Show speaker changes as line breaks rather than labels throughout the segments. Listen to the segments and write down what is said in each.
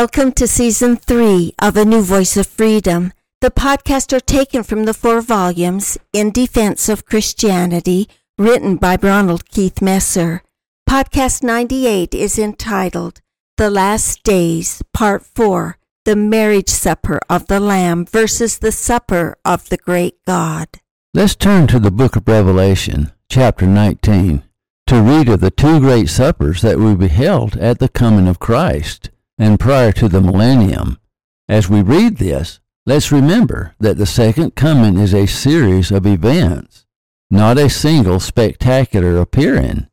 Welcome to season three of A New Voice of Freedom. The podcasts are taken from the four volumes In Defense of Christianity, written by Ronald Keith Messer. Podcast 98 is entitled The Last Days, Part 4 The Marriage Supper of the Lamb versus the Supper of the Great God.
Let's turn to the book of Revelation, chapter 19, to read of the two great suppers that will be held at the coming of Christ and prior to the millennium. As we read this, let's remember that the second coming is a series of events, not a single spectacular appearing.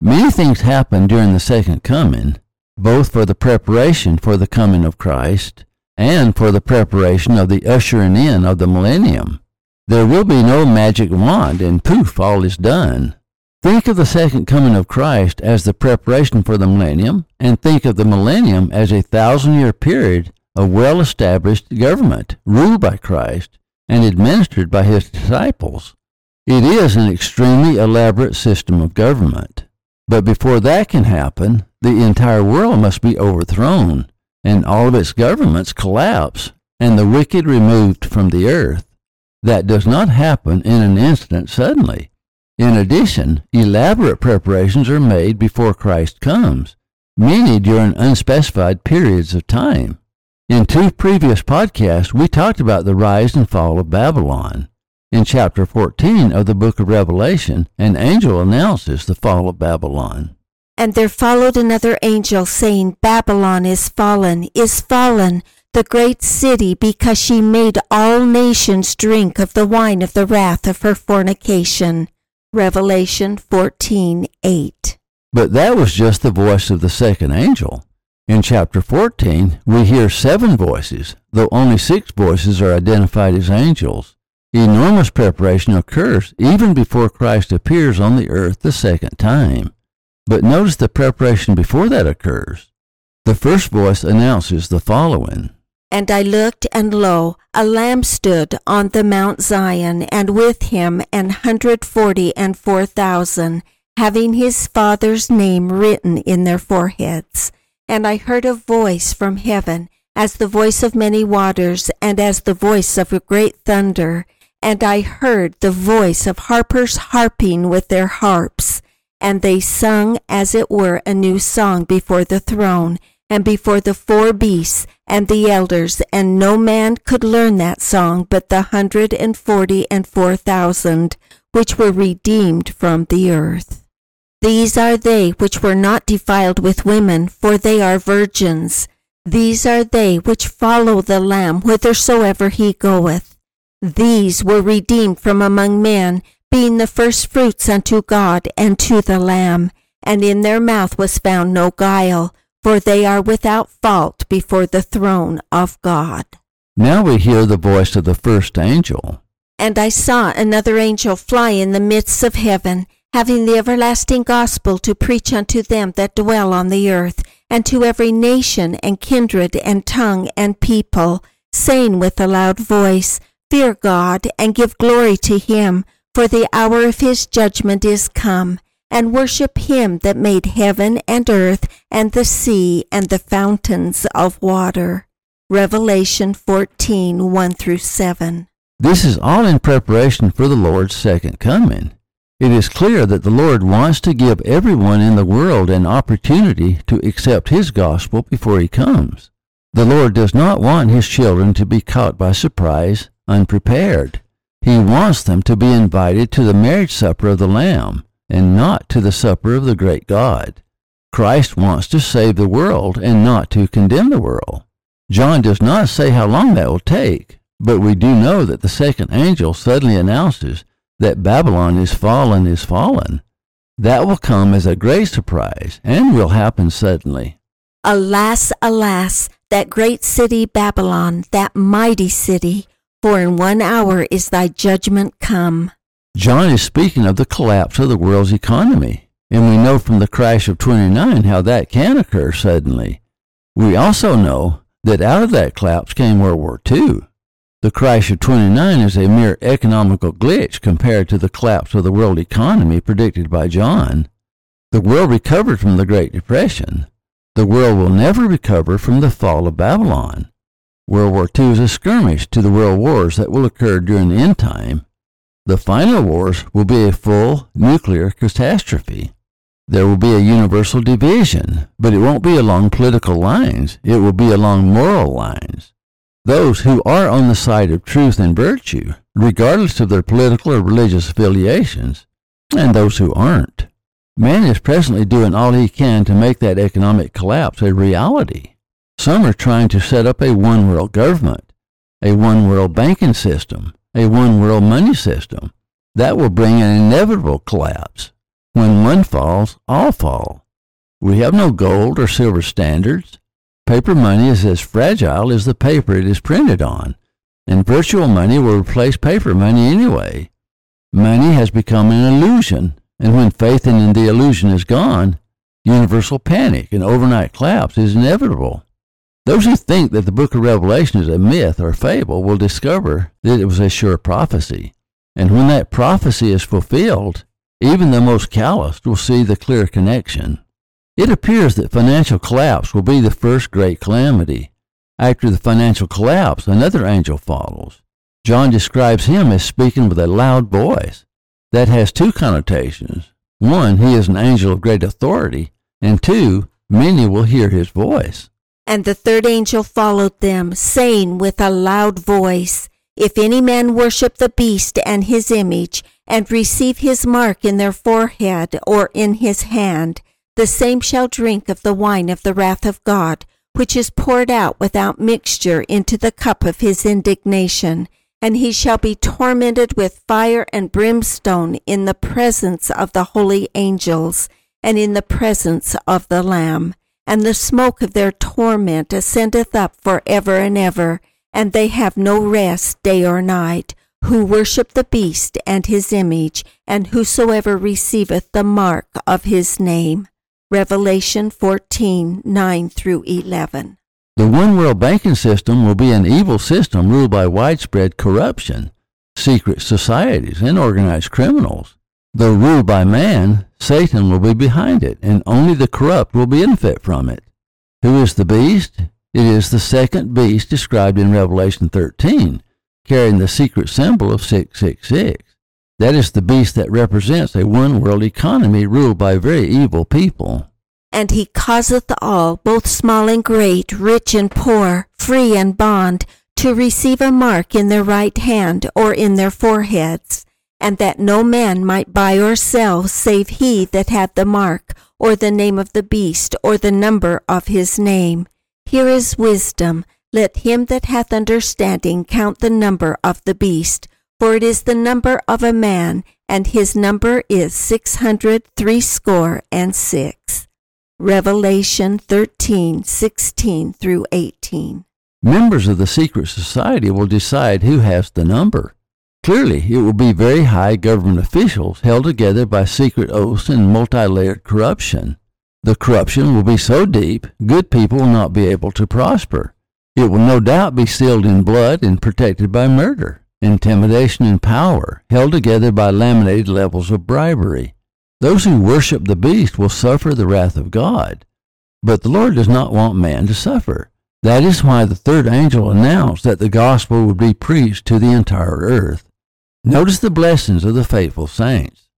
Many things happen during the second coming, both for the preparation for the coming of Christ and for the preparation of the ushering in of the millennium. There will be no magic wand and poof, all is done. Think of the second coming of Christ as the preparation for the millennium, and think of the millennium as a thousand year period of well established government ruled by Christ and administered by his disciples. It is an extremely elaborate system of government. But before that can happen, the entire world must be overthrown, and all of its governments collapse, and the wicked removed from the earth. That does not happen in an instant suddenly. In addition, elaborate preparations are made before Christ comes, many during unspecified periods of time. In two previous podcasts, we talked about the rise and fall of Babylon. In chapter 14 of the book of Revelation, an angel announces the fall of Babylon.
And there followed another angel saying, Babylon is fallen, is fallen, the great city, because she made all nations drink of the wine of the wrath of her fornication. Revelation 14:8.
But that was just the voice of the second angel. In chapter 14, we hear seven voices, though only six voices are identified as angels. Enormous preparation occurs even before Christ appears on the earth the second time. But notice the preparation before that occurs. The first voice announces the following
and I looked, and lo, a lamb stood on the Mount Zion, and with him an hundred forty and four thousand, having his father's name written in their foreheads. And I heard a voice from heaven, as the voice of many waters, and as the voice of a great thunder. And I heard the voice of harpers harping with their harps. And they sung as it were a new song before the throne and before the four beasts and the elders, and no man could learn that song but the hundred and forty and four thousand which were redeemed from the earth. These are they which were not defiled with women, for they are virgins. These are they which follow the Lamb whithersoever he goeth. These were redeemed from among men, being the firstfruits unto God and to the Lamb. And in their mouth was found no guile for they are without fault before the throne of God.
Now we hear the voice of the first angel.
And I saw another angel fly in the midst of heaven, having the everlasting gospel to preach unto them that dwell on the earth, and to every nation and kindred and tongue and people, saying with a loud voice, Fear God, and give glory to him, for the hour of his judgment is come and worship him that made heaven and earth and the sea and the fountains of water. Revelation 14 1 through 7.
This is all in preparation for the Lord's second coming. It is clear that the Lord wants to give everyone in the world an opportunity to accept His gospel before He comes. The Lord does not want His children to be caught by surprise, unprepared. He wants them to be invited to the marriage supper of the Lamb and not to the supper of the great God. Christ wants to save the world and not to condemn the world. John does not say how long that will take, but we do know that the second angel suddenly announces that Babylon is fallen, is fallen. That will come as a great surprise and will happen suddenly.
Alas, alas, that great city Babylon, that mighty city, for in one hour is thy judgment come.
John is speaking of the collapse of the world's economy, and we know from the crash of 29 how that can occur suddenly. We also know that out of that collapse came World War II. The crash of 29 is a mere economical glitch compared to the collapse of the world economy predicted by John. The world recovered from the Great Depression. The world will never recover from the fall of Babylon. World War II is a skirmish to the world wars that will occur during the end time. The final wars will be a full nuclear catastrophe. There will be a universal division, but it won't be along political lines. It will be along moral lines. Those who are on the side of truth and virtue, regardless of their political or religious affiliations, and those who aren't. Man is presently doing all he can to make that economic collapse a reality. Some are trying to set up a one world government, a one world banking system, a one world money system. That will bring an inevitable collapse. When one falls, all fall. We have no gold or silver standards. Paper money is as fragile as the paper it is printed on, and virtual money will replace paper money anyway. Money has become an illusion, and when faith in the illusion is gone, universal panic and overnight collapse is inevitable. Those who think that the book of Revelation is a myth or fable will discover that it was a sure prophecy. And when that prophecy is fulfilled, even the most calloused will see the clear connection. It appears that financial collapse will be the first great calamity. After the financial collapse, another angel follows. John describes him as speaking with a loud voice. That has two connotations. One, he is an angel of great authority, and two, many will hear his voice.
And the third angel followed them, saying with a loud voice, If any man worship the beast and his image, and receive his mark in their forehead or in his hand, the same shall drink of the wine of the wrath of God, which is poured out without mixture into the cup of his indignation and he shall be tormented with fire and brimstone in the presence of the holy angels and in the presence of the Lamb. And the smoke of their torment ascendeth up for ever and ever, and they have no rest day or night, who worship the beast and his image, and whosoever receiveth the mark of his name. Revelation 14 9 through 11.
The one world banking system will be an evil system ruled by widespread corruption, secret societies, and organized criminals. Though ruled by man, Satan will be behind it, and only the corrupt will benefit from it. Who is the beast? It is the second beast described in Revelation 13, carrying the secret symbol of 666. That is the beast that represents a one world economy ruled by very evil people.
And he causeth all, both small and great, rich and poor, free and bond, to receive a mark in their right hand or in their foreheads, and that no man might buy or sell save he that had the mark, or the name of the beast, or the number of his name. Here is wisdom. Let him that hath understanding count the number of the beast, for it is the number of a man, and his number is six hundred threescore and six. Revelation thirteen sixteen through 18.
Members of the secret society will decide who has the number. Clearly, it will be very high government officials held together by secret oaths and multi-layered corruption. The corruption will be so deep, good people will not be able to prosper. It will no doubt be sealed in blood and protected by murder, intimidation, and power, held together by laminated levels of bribery. Those who worship the beast will suffer the wrath of God. But the Lord does not want man to suffer. That is why the third angel announced that the gospel would be preached to the entire earth. Notice the blessings of the faithful saints.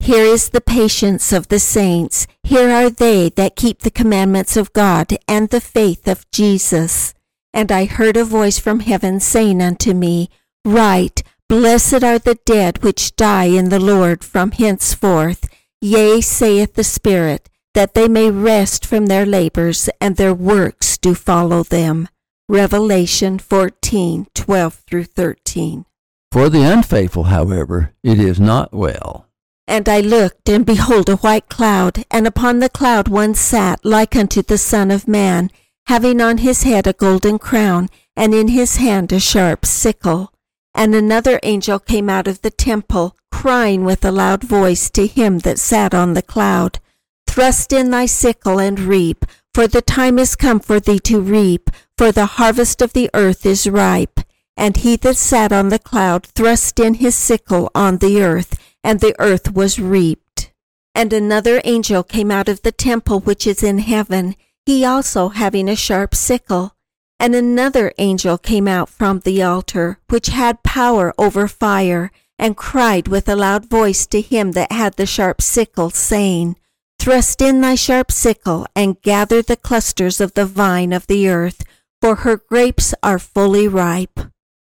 Here is the patience of the saints. Here are they that keep the commandments of God and the faith of Jesus. And I heard a voice from heaven saying unto me, Write, Blessed are the dead which die in the Lord from henceforth. Yea, saith the Spirit, that they may rest from their labors, and their works do follow them. Revelation 14, 12 through 13.
For the unfaithful, however, it is not well.
And I looked, and behold a white cloud, and upon the cloud one sat like unto the Son of Man, having on his head a golden crown, and in his hand a sharp sickle. And another angel came out of the temple, crying with a loud voice to him that sat on the cloud, Thrust in thy sickle and reap, for the time is come for thee to reap, for the harvest of the earth is ripe. And he that sat on the cloud thrust in his sickle on the earth, and the earth was reaped. And another angel came out of the temple which is in heaven, he also having a sharp sickle. And another angel came out from the altar, which had power over fire, and cried with a loud voice to him that had the sharp sickle, saying, Thrust in thy sharp sickle, and gather the clusters of the vine of the earth, for her grapes are fully ripe.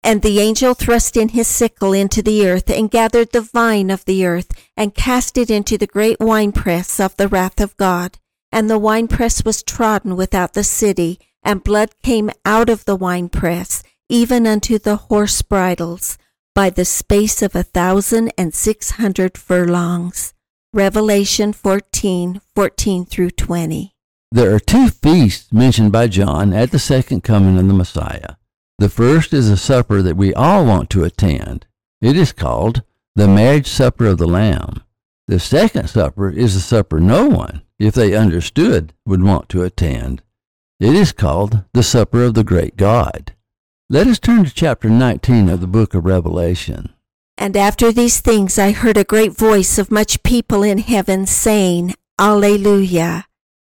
And the angel thrust in his sickle into the earth, and gathered the vine of the earth, and cast it into the great winepress of the wrath of God. And the winepress was trodden without the city, and blood came out of the winepress, even unto the horse bridles, by the space of a thousand and six hundred furlongs. Revelation 14, 14 through 20.
There are two feasts mentioned by John at the second coming of the Messiah. The first is a supper that we all want to attend. It is called the marriage supper of the Lamb. The second supper is a supper no one, if they understood, would want to attend. It is called the Supper of the Great God. Let us turn to chapter 19 of the book of Revelation.
And after these things I heard a great voice of much people in heaven saying, Alleluia!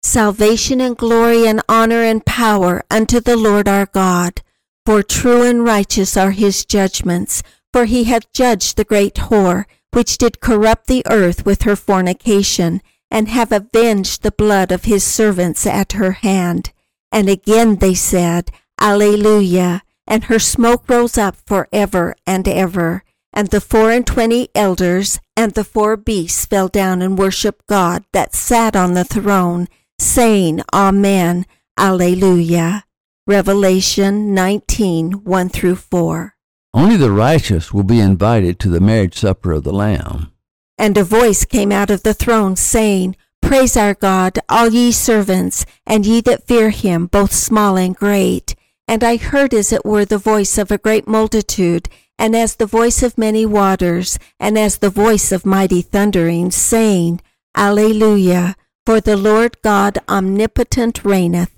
Salvation and glory and honor and power unto the Lord our God. For true and righteous are his judgments, for he hath judged the great whore, which did corrupt the earth with her fornication, and have avenged the blood of his servants at her hand. And again they said, Alleluia. And her smoke rose up for ever and ever. And the four and twenty elders and the four beasts fell down and worshipped God that sat on the throne, saying, Amen, Alleluia. Revelation 19, 1 through 4.
Only the righteous will be invited to the marriage supper of the Lamb.
And a voice came out of the throne, saying, Praise our God, all ye servants, and ye that fear him, both small and great. And I heard as it were the voice of a great multitude, and as the voice of many waters, and as the voice of mighty thundering, saying, Alleluia, for the Lord God omnipotent reigneth.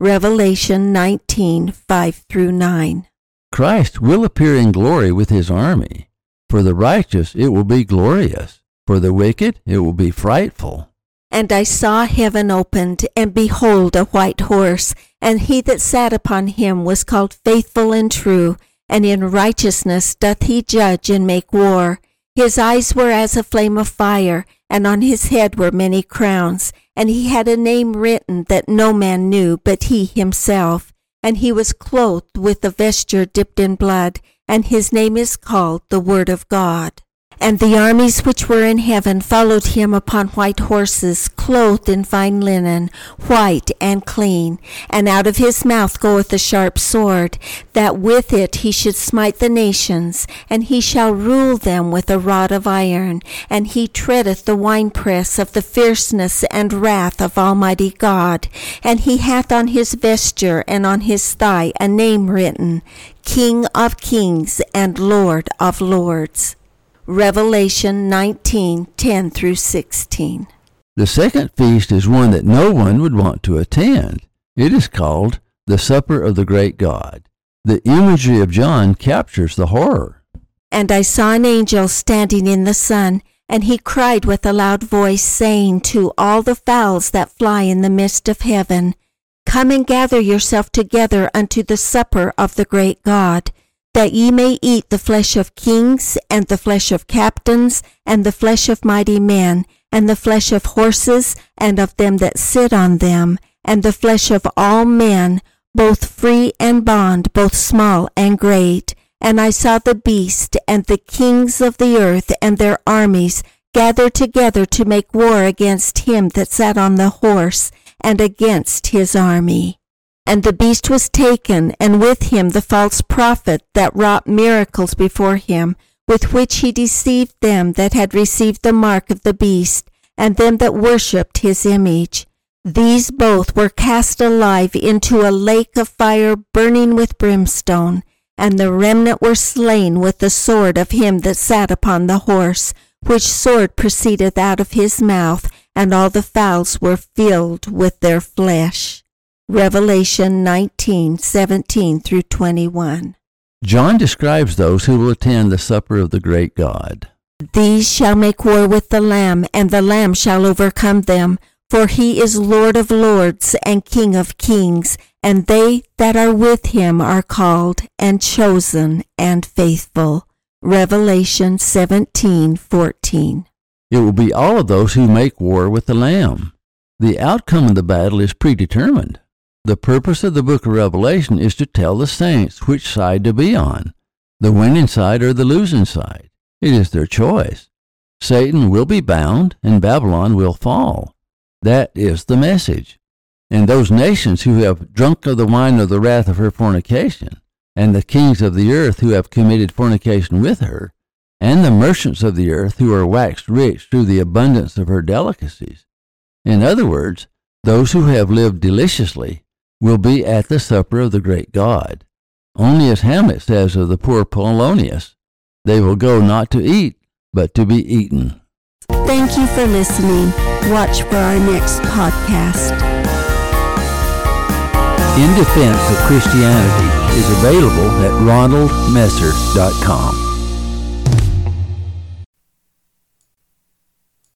Revelation 19, 5 through 9.
Christ will appear in glory with his army. For the righteous it will be glorious, for the wicked it will be frightful.
And I saw heaven opened, and behold a white horse, and he that sat upon him was called faithful and true, and in righteousness doth he judge and make war. His eyes were as a flame of fire, and on his head were many crowns, and he had a name written that no man knew but he himself. And he was clothed with a vesture dipped in blood, and his name is called the Word of God. And the armies which were in heaven followed him upon white horses, clothed in fine linen, white and clean. And out of his mouth goeth a sharp sword, that with it he should smite the nations, and he shall rule them with a rod of iron. And he treadeth the winepress of the fierceness and wrath of Almighty God. And he hath on his vesture and on his thigh a name written, King of kings and Lord of lords. Revelation 19 10 through 16.
The second feast is one that no one would want to attend. It is called the Supper of the Great God. The imagery of John captures the horror.
And I saw an angel standing in the sun, and he cried with a loud voice, saying to all the fowls that fly in the midst of heaven, Come and gather yourself together unto the supper of the great God that ye may eat the flesh of kings, and the flesh of captains, and the flesh of mighty men, and the flesh of horses, and of them that sit on them, and the flesh of all men, both free and bond, both small and great. And I saw the beast, and the kings of the earth, and their armies, gathered together to make war against him that sat on the horse, and against his army. And the beast was taken, and with him the false prophet that wrought miracles before him, with which he deceived them that had received the mark of the beast, and them that worshipped his image. These both were cast alive into a lake of fire burning with brimstone, and the remnant were slain with the sword of him that sat upon the horse, which sword proceedeth out of his mouth, and all the fowls were filled with their flesh. Revelation 19, 17 through 21.
John describes those who will attend the supper of the great God.
These shall make war with the Lamb, and the Lamb shall overcome them. For he is Lord of lords and King of kings, and they that are with him are called and chosen and faithful. Revelation 17:14.
It will be all of those who make war with the Lamb. The outcome of the battle is predetermined. The purpose of the book of Revelation is to tell the saints which side to be on, the winning side or the losing side. It is their choice. Satan will be bound and Babylon will fall. That is the message. And those nations who have drunk of the wine of the wrath of her fornication, and the kings of the earth who have committed fornication with her, and the merchants of the earth who are waxed rich through the abundance of her delicacies. In other words, those who have lived deliciously will be at the supper of the great God. Only as Hamlet says of the poor Polonius, they will go not to eat, but to be eaten.
Thank you for listening. Watch for our next podcast.
In Defense of Christianity is available at ronaldmesser.com.